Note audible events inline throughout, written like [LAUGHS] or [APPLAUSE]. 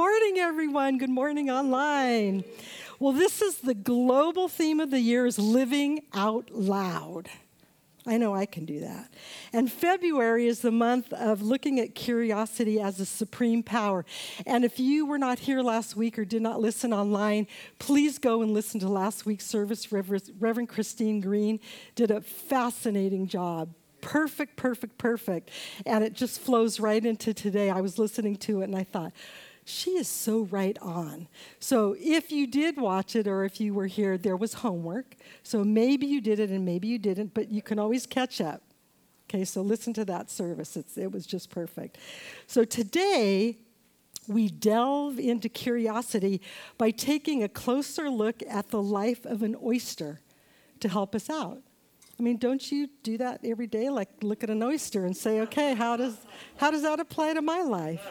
Morning, everyone. Good morning online. Well, this is the global theme of the year is living out loud. I know I can do that. And February is the month of looking at curiosity as a supreme power. And if you were not here last week or did not listen online, please go and listen to last week's service. Reverend Christine Green did a fascinating job perfect, perfect, perfect. And it just flows right into today. I was listening to it and I thought, she is so right on. So if you did watch it or if you were here, there was homework. So maybe you did it and maybe you didn't, but you can always catch up. Okay, so listen to that service. It's, it was just perfect. So today, we delve into curiosity by taking a closer look at the life of an oyster to help us out. I mean, don't you do that every day? Like look at an oyster and say, okay, how does, how does that apply to my life?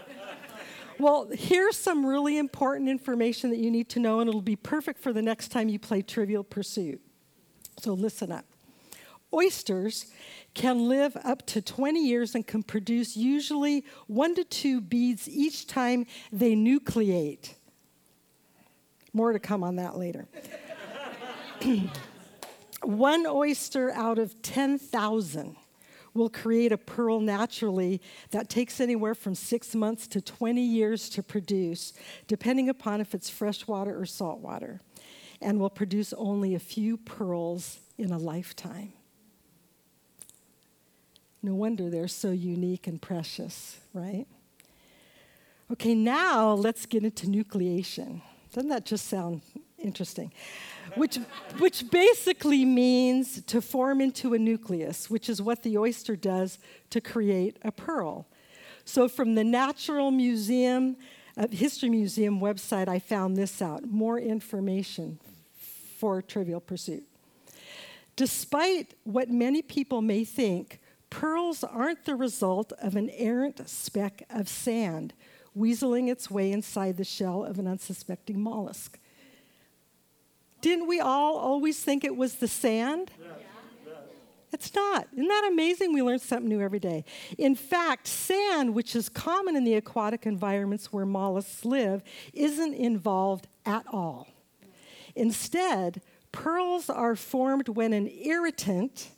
Well, here's some really important information that you need to know, and it'll be perfect for the next time you play Trivial Pursuit. So listen up. Oysters can live up to 20 years and can produce usually one to two beads each time they nucleate. More to come on that later. [CLEARS THROAT] one oyster out of 10,000 will create a pearl naturally that takes anywhere from six months to 20 years to produce, depending upon if it's freshwater or saltwater, and will produce only a few pearls in a lifetime. No wonder they're so unique and precious, right? Okay, now let's get into nucleation. Doesn't that just sound interesting? Which, which basically means to form into a nucleus, which is what the oyster does to create a pearl. So, from the Natural Museum, uh, History Museum website, I found this out more information for Trivial Pursuit. Despite what many people may think, pearls aren't the result of an errant speck of sand weaseling its way inside the shell of an unsuspecting mollusk. Didn't we all always think it was the sand? Yeah. It's not. Isn't that amazing? We learn something new every day. In fact, sand, which is common in the aquatic environments where mollusks live, isn't involved at all. Instead, pearls are formed when an irritant,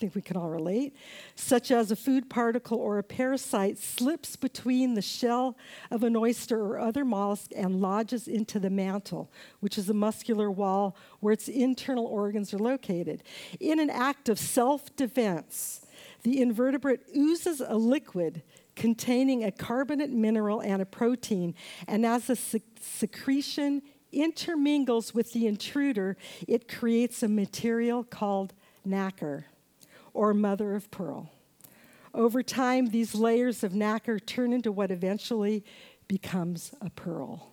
think we can all relate, such as a food particle or a parasite, slips between the shell of an oyster or other mollusk and lodges into the mantle, which is a muscular wall where its internal organs are located. In an act of self defense, the invertebrate oozes a liquid containing a carbonate mineral and a protein, and as the sec- secretion intermingles with the intruder, it creates a material called nacre or mother of pearl. Over time, these layers of nacre turn into what eventually becomes a pearl.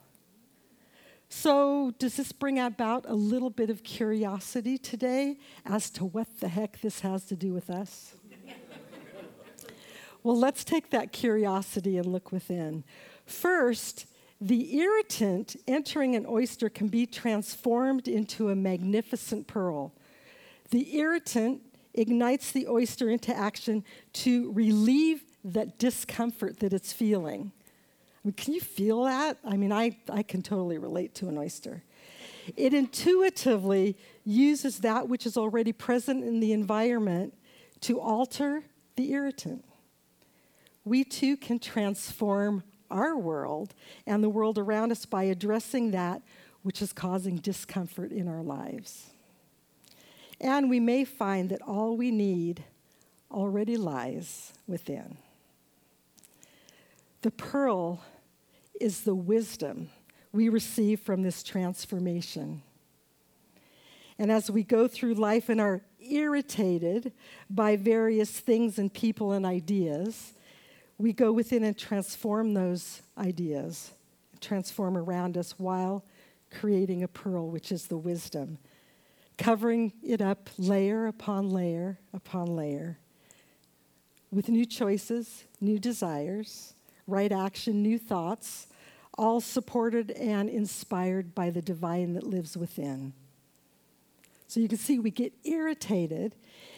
So, does this bring about a little bit of curiosity today as to what the heck this has to do with us? [LAUGHS] well, let's take that curiosity and look within. First, the irritant entering an oyster can be transformed into a magnificent pearl. The irritant ignites the oyster into action to relieve that discomfort that it's feeling. I mean, can you feel that? I mean, I, I can totally relate to an oyster. It intuitively uses that which is already present in the environment to alter the irritant. We too can transform our world and the world around us by addressing that which is causing discomfort in our lives. And we may find that all we need already lies within. The pearl is the wisdom we receive from this transformation. And as we go through life and are irritated by various things and people and ideas, we go within and transform those ideas, transform around us while creating a pearl, which is the wisdom, covering it up layer upon layer upon layer with new choices, new desires, right action, new thoughts, all supported and inspired by the divine that lives within. So you can see we get irritated,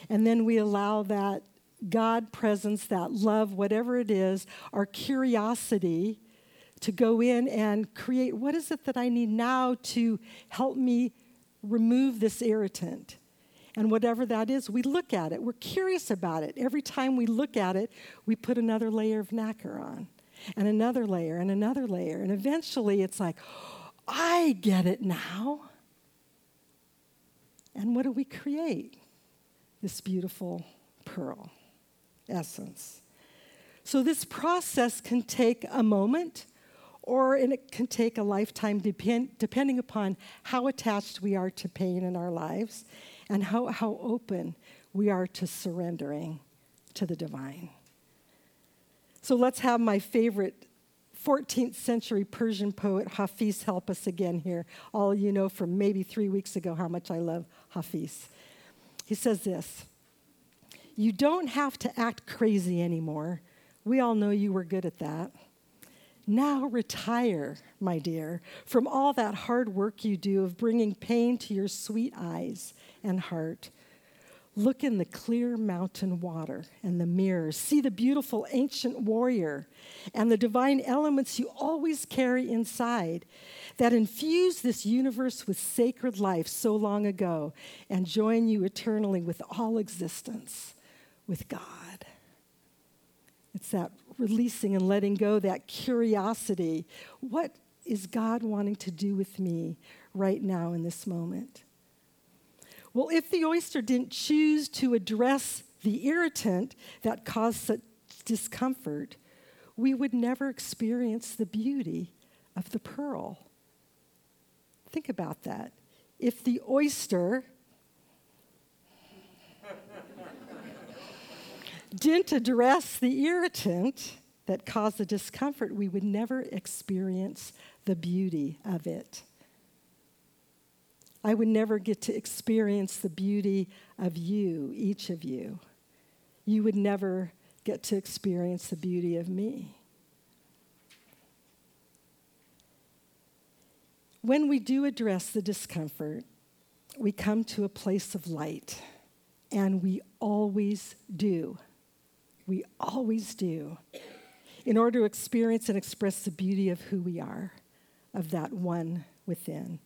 and then we allow that God presence, that love, whatever it is, our curiosity to go in and create what is it that I need now to help me remove this irritant? And whatever that is, we look at it. We're curious about it. Every time we look at it, we put another layer of nacre on, and another layer, and another layer. And eventually it's like, I get it now. And what do we create? This beautiful pearl essence. So, this process can take a moment or it can take a lifetime, depend, depending upon how attached we are to pain in our lives and how, how open we are to surrendering to the divine. So, let's have my favorite 14th century Persian poet Hafiz help us again here. All you know from maybe three weeks ago how much I love Hafiz. He says this You don't have to act crazy anymore. We all know you were good at that. Now retire, my dear, from all that hard work you do of bringing pain to your sweet eyes and heart. Look in the clear mountain water and the mirrors. See the beautiful ancient warrior and the divine elements you always carry inside that infused this universe with sacred life so long ago and join you eternally with all existence, with God. It's that releasing and letting go, that curiosity. What is God wanting to do with me right now in this moment? Well, if the oyster didn't choose to address the irritant that caused such discomfort, we would never experience the beauty of the pearl. Think about that. If the oyster didn't address the irritant that caused the discomfort, we would never experience the beauty of it. I would never get to experience the beauty of you, each of you. You would never get to experience the beauty of me. When we do address the discomfort, we come to a place of light, and we always do. We always do. In order to experience and express the beauty of who we are, of that one within.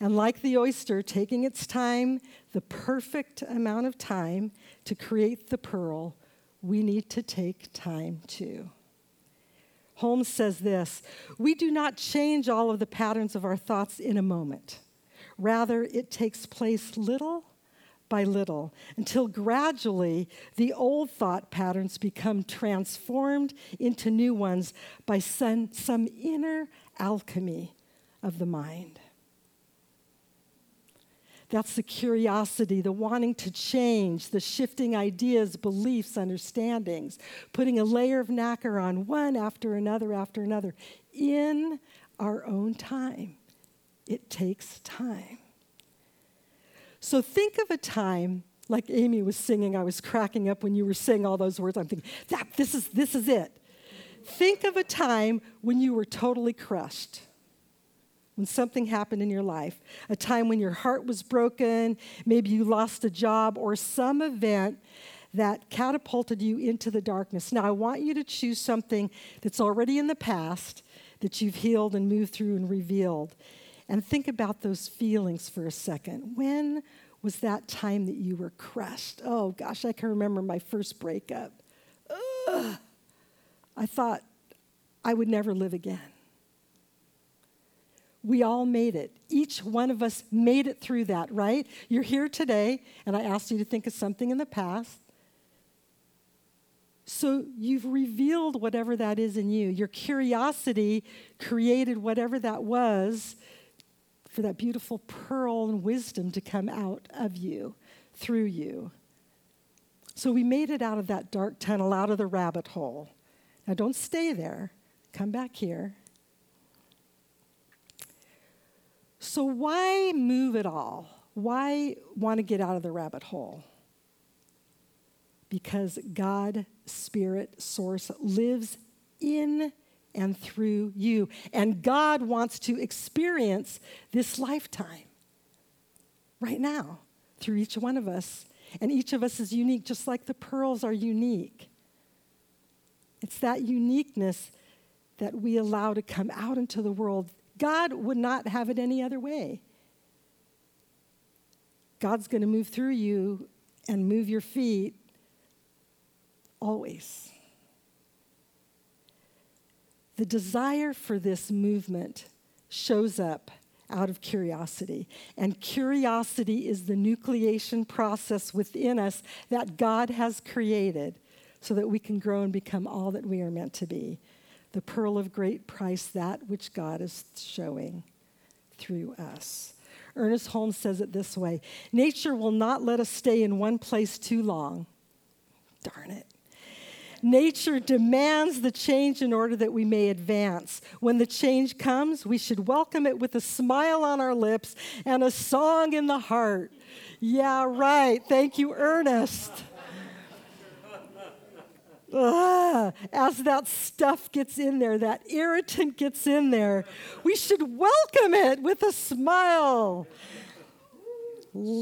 And like the oyster, taking its time, the perfect amount of time to create the pearl, we need to take time too. Holmes says this We do not change all of the patterns of our thoughts in a moment. Rather, it takes place little by little until gradually the old thought patterns become transformed into new ones by some, some inner alchemy of the mind. That's the curiosity, the wanting to change, the shifting ideas, beliefs, understandings, putting a layer of nacre on one after another after another in our own time. It takes time. So think of a time like Amy was singing. I was cracking up when you were saying all those words. I'm thinking, that, this, is, this is it. Think of a time when you were totally crushed when something happened in your life, a time when your heart was broken, maybe you lost a job, or some event that catapulted you into the darkness. Now, I want you to choose something that's already in the past that you've healed and moved through and revealed. And think about those feelings for a second. When was that time that you were crushed. Oh gosh, I can remember my first breakup. Ugh. I thought I would never live again. We all made it. Each one of us made it through that, right? You're here today, and I asked you to think of something in the past. So you've revealed whatever that is in you. Your curiosity created whatever that was for that beautiful pearl and wisdom to come out of you, through you. So we made it out of that dark tunnel, out of the rabbit hole. Now don't stay there. Come back here. So, why move at all? Why want to get out of the rabbit hole? Because God, Spirit, Source lives in and through you. And God wants to experience this lifetime right now through each one of us. And each of us is unique, just like the pearls are unique. It's that uniqueness that we allow to come out into the world God would not have it any other way. God's going to move through you and move your feet always. The desire for this movement shows up out of curiosity. And curiosity is the nucleation process within us that God has created so that we can grow and become all that we are meant to be the pearl of great price, that which God is showing through us. Ernest Holmes says it this way Nature will not let us stay in one place too long. Darn it. Nature demands the change in order that we may advance. When the change comes, we should welcome it with a smile on our lips and a song in the heart. Yeah, right. Thank you, Ernest. Ugh, as that stuff gets in there, that irritant gets in there, we should welcome it with a smile.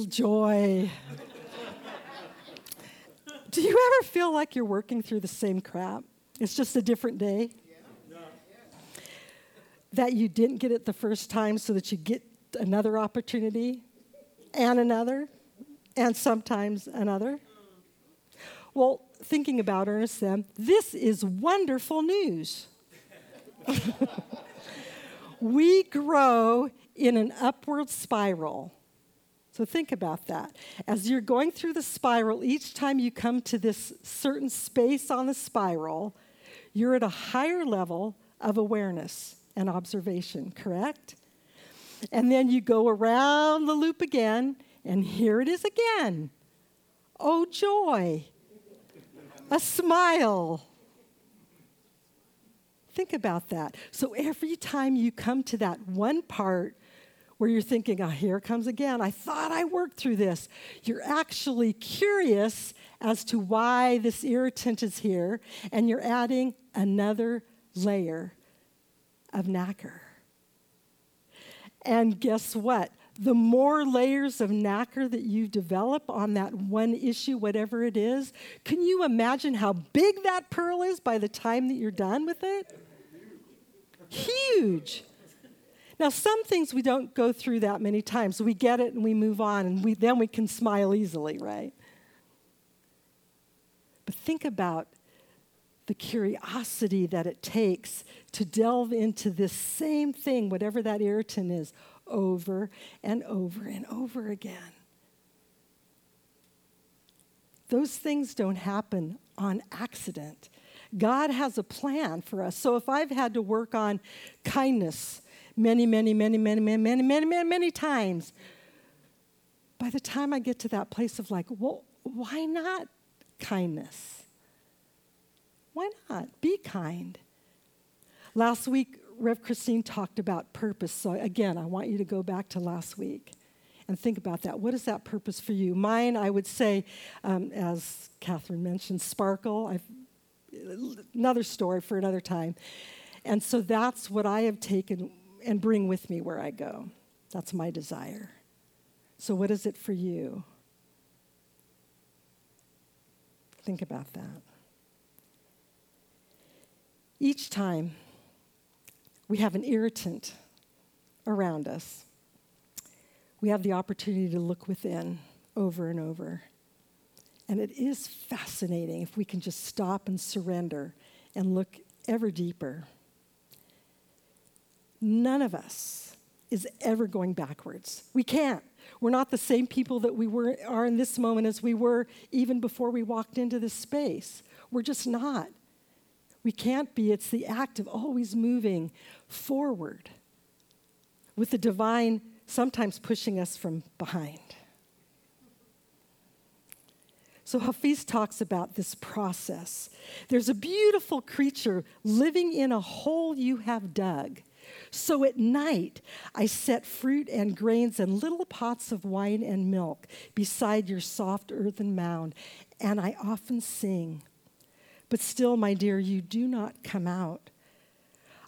Joy. Do you ever feel like you're working through the same crap? It's just a different day? That you didn't get it the first time so that you get another opportunity and another and sometimes another? Well, thinking about Ernest then, this is wonderful news. [LAUGHS] we grow in an upward spiral. So think about that. As you're going through the spiral, each time you come to this certain space on the spiral, you're at a higher level of awareness and observation, correct? And then you go around the loop again, and here it is again. Oh, joy a smile. Think about that. So every time you come to that one part where you're thinking, oh, here comes again, I thought I worked through this, you're actually curious as to why this irritant is here, and you're adding another layer of nacre. And guess what? the more layers of nacre that you develop on that one issue, whatever it is, can you imagine how big that pearl is by the time that you're done with it? Huge. Now, some things we don't go through that many times. We get it and we move on, and we, then we can smile easily, right? But think about the curiosity that it takes to delve into this same thing, whatever that irritant is, over and over and over again. Those things don't happen on accident. God has a plan for us. So if I've had to work on kindness many, many, many, many, many, many, many, many, many times, by the time I get to that place of like, well, why not kindness? Why not? Be kind. Last week, Rev Christine talked about purpose. So, again, I want you to go back to last week and think about that. What is that purpose for you? Mine, I would say, um, as Catherine mentioned, sparkle. I've, another story for another time. And so that's what I have taken and bring with me where I go. That's my desire. So, what is it for you? Think about that. Each time we have an irritant around us, we have the opportunity to look within over and over. And it is fascinating if we can just stop and surrender and look ever deeper. None of us is ever going backwards. We can't. We're not the same people that we were, are in this moment as we were even before we walked into this space. We're just not. We can't be. It's the act of always moving forward with the divine sometimes pushing us from behind. So Hafiz talks about this process. There's a beautiful creature living in a hole you have dug. So at night, I set fruit and grains and little pots of wine and milk beside your soft earthen mound, and I often sing. But still, my dear, you do not come out.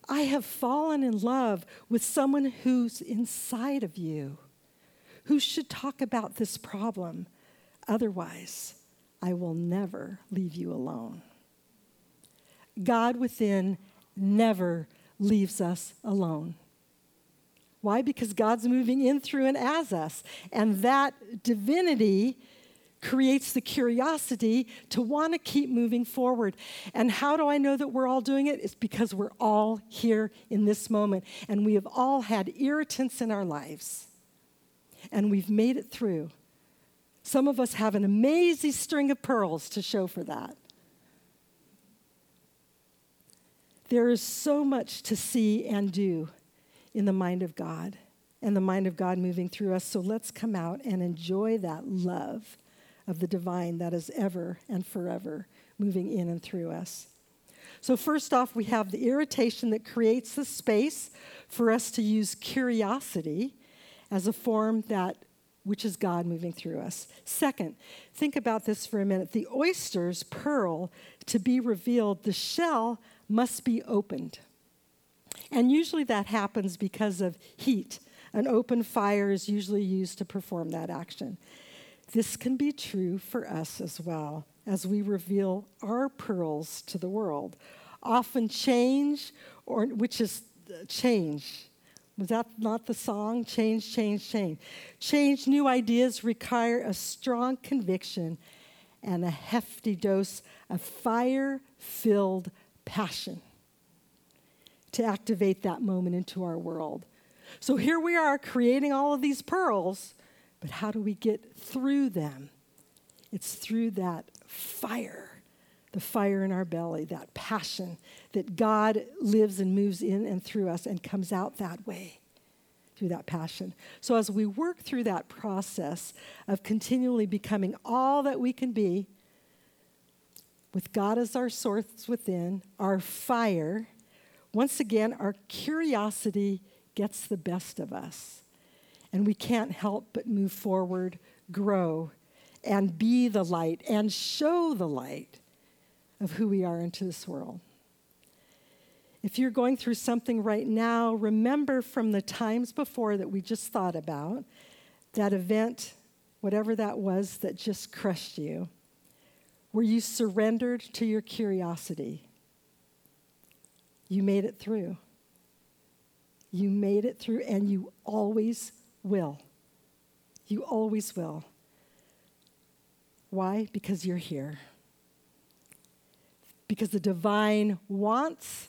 I have fallen in love with someone who's inside of you, who should talk about this problem. Otherwise, I will never leave you alone. God within never leaves us alone. Why? Because God's moving in, through, and as us. And that divinity creates the curiosity to want to keep moving forward. And how do I know that we're all doing it? It's because we're all here in this moment. And we have all had irritants in our lives. And we've made it through. Some of us have an amazing string of pearls to show for that. There is so much to see and do in the mind of God and the mind of God moving through us. So let's come out and enjoy that love of the divine that is ever and forever moving in and through us. So, first off, we have the irritation that creates the space for us to use curiosity as a form that which is God moving through us. Second, think about this for a minute. The oyster's pearl to be revealed, the shell must be opened. And usually that happens because of heat. An open fire is usually used to perform that action. This can be true for us as well as we reveal our pearls to the world. Often change, or which is change. Was that not the song? Change, change, change. Change, new ideas require a strong conviction and a hefty dose of fire filled passion to activate that moment into our world. So here we are creating all of these pearls, but how do we get through them? It's through that fire, the fire in our belly, that passion that God lives and moves in and through us and comes out that way through that passion. So as we work through that process of continually becoming all that we can be, with God as our source within, our fire, once again, our curiosity gets the best of us. And we can't help but move forward, grow, and be the light and show the light of who we are into this world. If you're going through something right now, remember from the times before that we just thought about, that event, whatever that was that just crushed you where you surrendered to your curiosity. You made it through. You made it through, and you always will. You always will. Why? Because you're here. Because the divine wants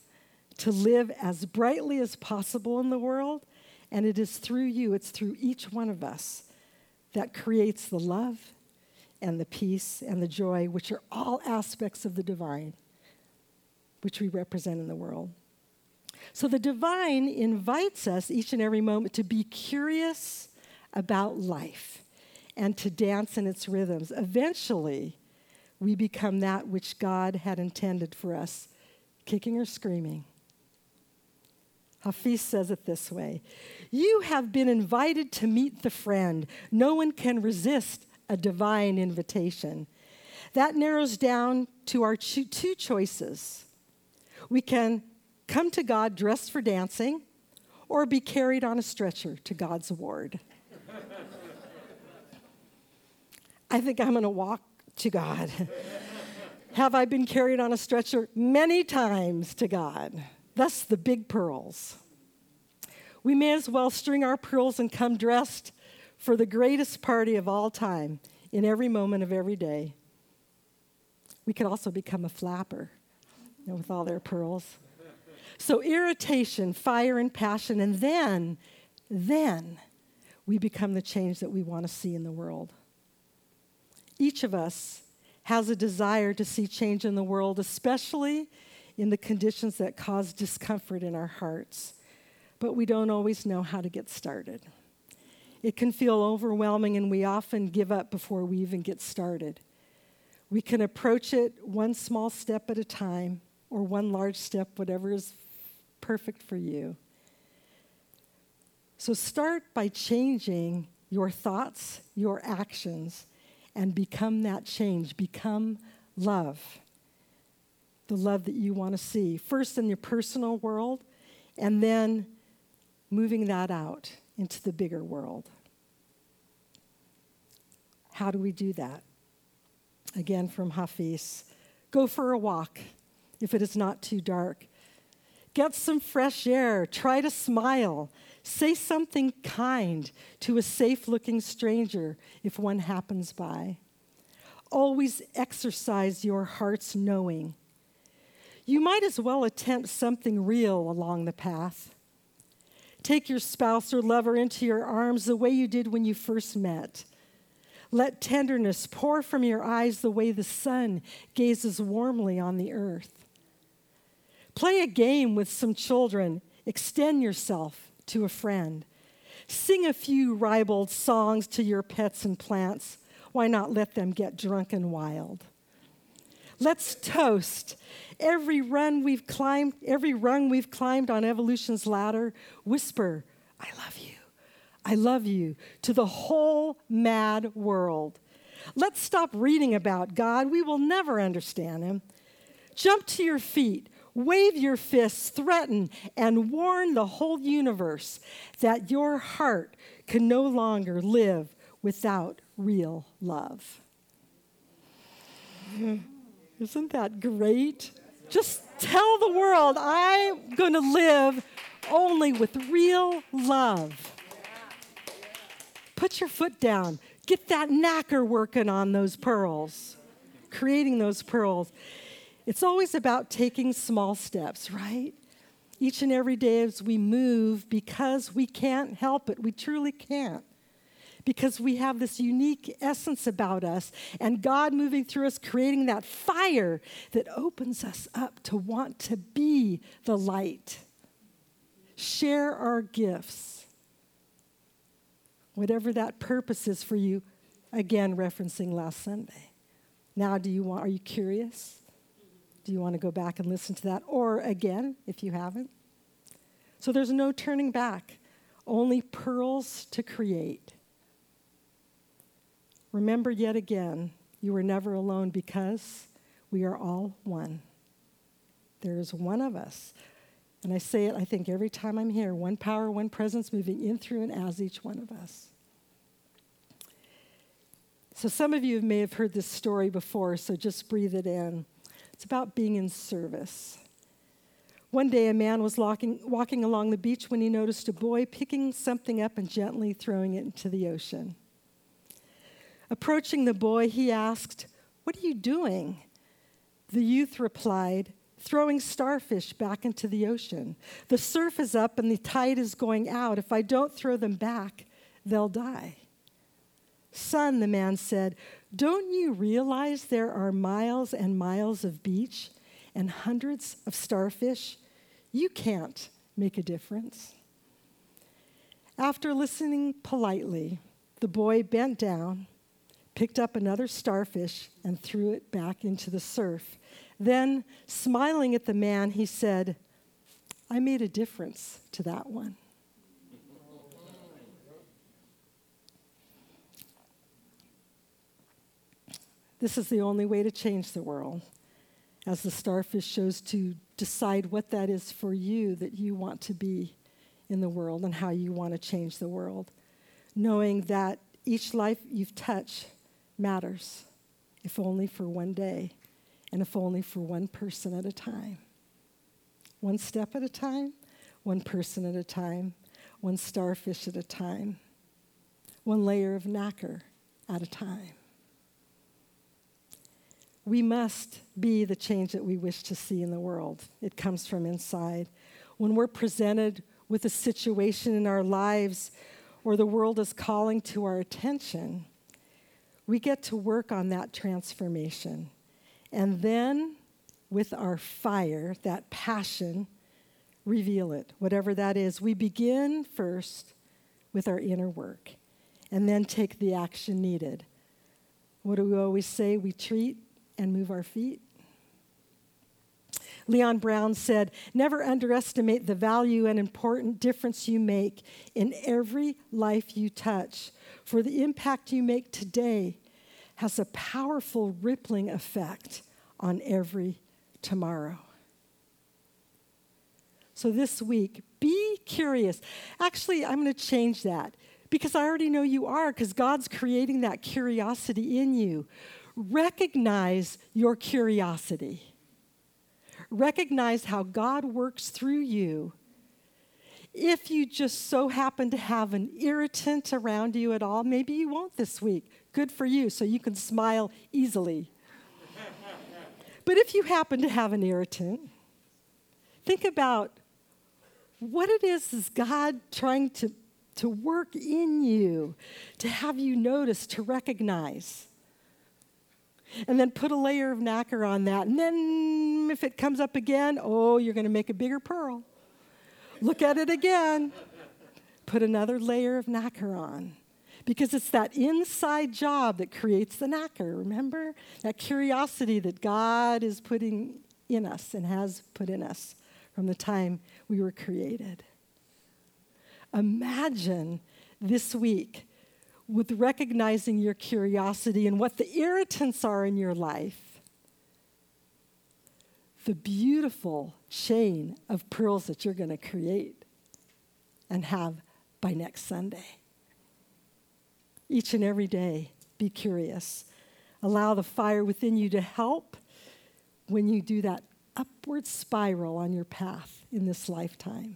to live as brightly as possible in the world, and it is through you, it's through each one of us that creates the love and the peace and the joy, which are all aspects of the divine, which we represent in the world. So the divine invites us each and every moment to be curious about life and to dance in its rhythms. Eventually, we become that which God had intended for us, kicking or screaming. Hafiz says it this way You have been invited to meet the friend. No one can resist a divine invitation. That narrows down to our two choices. We can come to God dressed for dancing or be carried on a stretcher to God's award. I think I'm going to walk to God. [LAUGHS] Have I been carried on a stretcher? Many times to God. Thus, the big pearls. We may as well string our pearls and come dressed for the greatest party of all time in every moment of every day. We could also become a flapper you know, with all their pearls. So, irritation, fire, and passion, and then, then we become the change that we want to see in the world. Each of us has a desire to see change in the world, especially in the conditions that cause discomfort in our hearts, but we don't always know how to get started. It can feel overwhelming, and we often give up before we even get started. We can approach it one small step at a time or one large step, whatever is perfect for you. So start by changing your thoughts, your actions, and become that change. Become love. The love that you want to see, first in your personal world, and then moving that out into the bigger world. How do we do that? Again, from Hafiz go for a walk if it is not too dark. Get some fresh air. Try to smile. Say something kind to a safe looking stranger if one happens by. Always exercise your heart's knowing. You might as well attempt something real along the path. Take your spouse or lover into your arms the way you did when you first met. Let tenderness pour from your eyes the way the sun gazes warmly on the earth. Play a game with some children. Extend yourself to a friend. Sing a few ribald songs to your pets and plants. Why not let them get drunk and wild? Let's toast every run we've climbed, every rung we've climbed on evolution's ladder. Whisper, I love you. I love you to the whole mad world. Let's stop reading about God. We will never understand him. Jump to your feet, wave your fists, threaten, and warn the whole universe that your heart can no longer live without real love. Isn't that great? Just tell the world I'm going to live only with real love. Put your foot down. Get that nacre working on those pearls, creating those pearls. It's always about taking small steps, right? Each and every day as we move because we can't help it. We truly can't. Because we have this unique essence about us, and God moving through us, creating that fire that opens us up to want to be the light. Share our gifts. Whatever that purpose is for you, again, referencing last Sunday. Now, do you want, are you curious? Do you want to go back and listen to that? Or again, if you haven't? So there's no turning back, only pearls to create. Remember yet again, you are never alone because we are all one. There is one of us. And I say it, I think, every time I'm here one power, one presence moving in through and as each one of us. So, some of you may have heard this story before, so just breathe it in. It's about being in service. One day, a man was walking, walking along the beach when he noticed a boy picking something up and gently throwing it into the ocean. Approaching the boy, he asked, What are you doing? The youth replied, Throwing starfish back into the ocean. The surf is up and the tide is going out. If I don't throw them back, they'll die. Son, the man said, don't you realize there are miles and miles of beach and hundreds of starfish? You can't make a difference. After listening politely, the boy bent down, picked up another starfish, and threw it back into the surf. Then, smiling at the man, he said, I made a difference to that one. This is the only way to change the world. As the starfish shows to decide what that is for you that you want to be in the world and how you want to change the world. Knowing that each life you've touched matters, if only for one day, and if only for one person at a time. One step at a time, one person at a time, one starfish at a time, one layer of nacre at a time. We must be the change that we wish to see in the world. It comes from inside. When we're presented with a situation in our lives or the world is calling to our attention, we get to work on that transformation. And then, with our fire, that passion, reveal it, whatever that is. We begin first with our inner work and then take the action needed. What do we always say? We treat and move our feet. Leon Brown said, Never underestimate the value and important difference you make in every life you touch, for the impact you make today has a powerful rippling effect on every tomorrow. So this week, be curious. Actually, I'm going to change that because I already know you are, because God's creating that curiosity in you. Recognize your curiosity. Recognize how God works through you. If you just so happen to have an irritant around you at all, maybe you won't this week. Good for you, so you can smile easily. but if you happen to have an irritant, think about what it is is God trying to, to work in you, to have you notice, to recognize. And then put a layer of nacre on that. And then if it comes up again, oh, you're going to make a bigger pearl. Look at it again. Put another layer of nacre on. Because it's that inside job that creates the nacre, remember? That curiosity that God is putting in us and has put in us from the time we were created. Imagine this week with recognizing your curiosity and what the irritants are in your life, the beautiful chain of pearls that you're going to create and have by next Sunday. Each and every day, be curious. Allow the fire within you to help when you do that upward spiral on your path in this lifetime.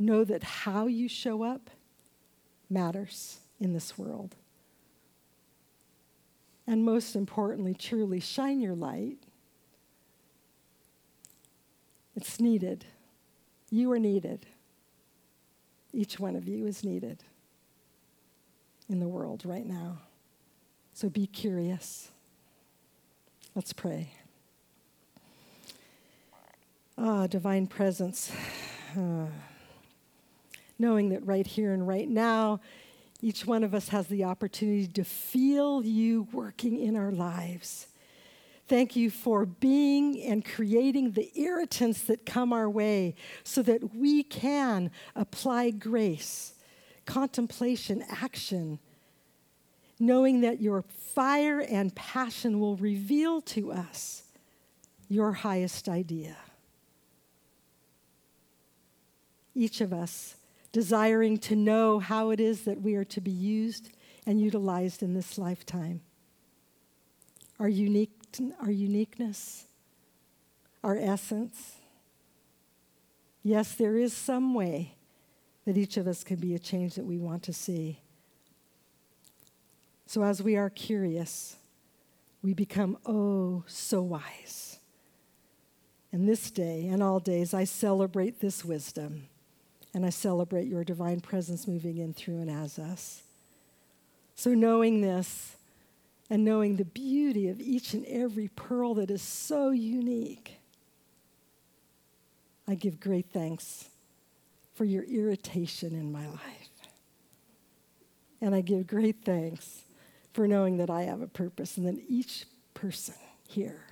Know that how you show up matters in this world. And most importantly, truly shine your light. It's needed. You are needed. Each one of you is needed in the world right now. So be curious. Let's pray. Ah, divine presence. Uh, [SIGHS] knowing that right here and right now, each one of us has the opportunity to feel you working in our lives. Thank you for being and creating the irritants that come our way so that we can apply grace, contemplation, action, knowing that your fire and passion will reveal to us your highest idea. each of us, desiring to know how it is that we are to be used and utilized in this lifetime. Our, unique, our uniqueness, our essence. Yes, there is some way that each of us can be a change that we want to see. So, as we are curious, we become oh so wise. And this day and all days, I celebrate this wisdom and I celebrate your divine presence moving in through and as us. So, knowing this and knowing the beauty of each and every pearl that is so unique, I give great thanks for your irritation in my life. And I give great thanks for knowing that I have a purpose and that each person here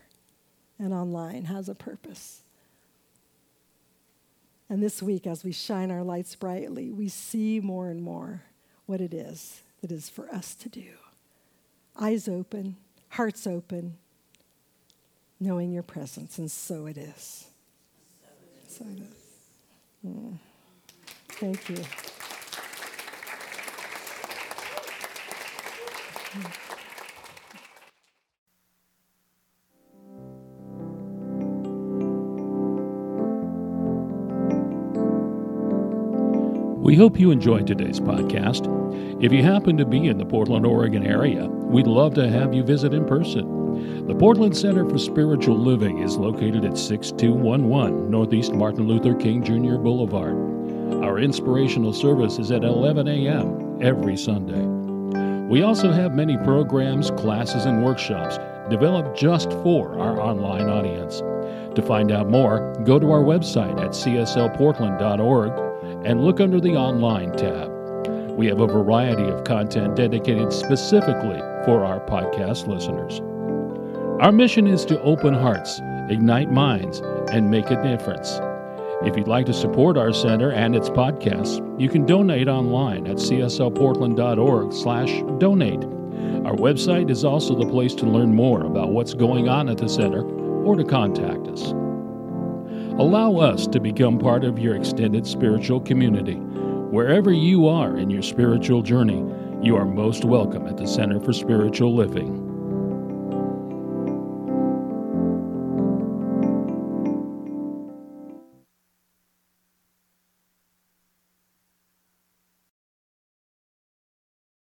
and online has a purpose. And this week, as we shine our lights brightly, we see more and more what it is that is for us to do. Eyes open, hearts open, knowing your presence, and so it is. So it is. Mm. Thank you. We hope you enjoyed today's podcast. If you happen to be in the Portland, Oregon area, we'd love to have you visit in person. The Portland Center for Spiritual Living is located at 6211 Northeast Martin Luther King Jr. Boulevard. Our inspirational service is at 11 a.m. every Sunday. We also have many programs, classes, and workshops developed just for our online audience. To find out more, go to our website at cslportland.org and look under the Online tab. We have a variety of content dedicated specifically for our podcast listeners. Our mission is to open hearts, ignite minds, and make a difference. If you'd like to support our center and its podcasts, you can donate online at cslportland.org/donate. Our website is also the place to learn more about what's going on at the center or to contact us. Allow us to become part of your extended spiritual community. Wherever you are in your spiritual journey, you are most welcome at the Center for Spiritual Living.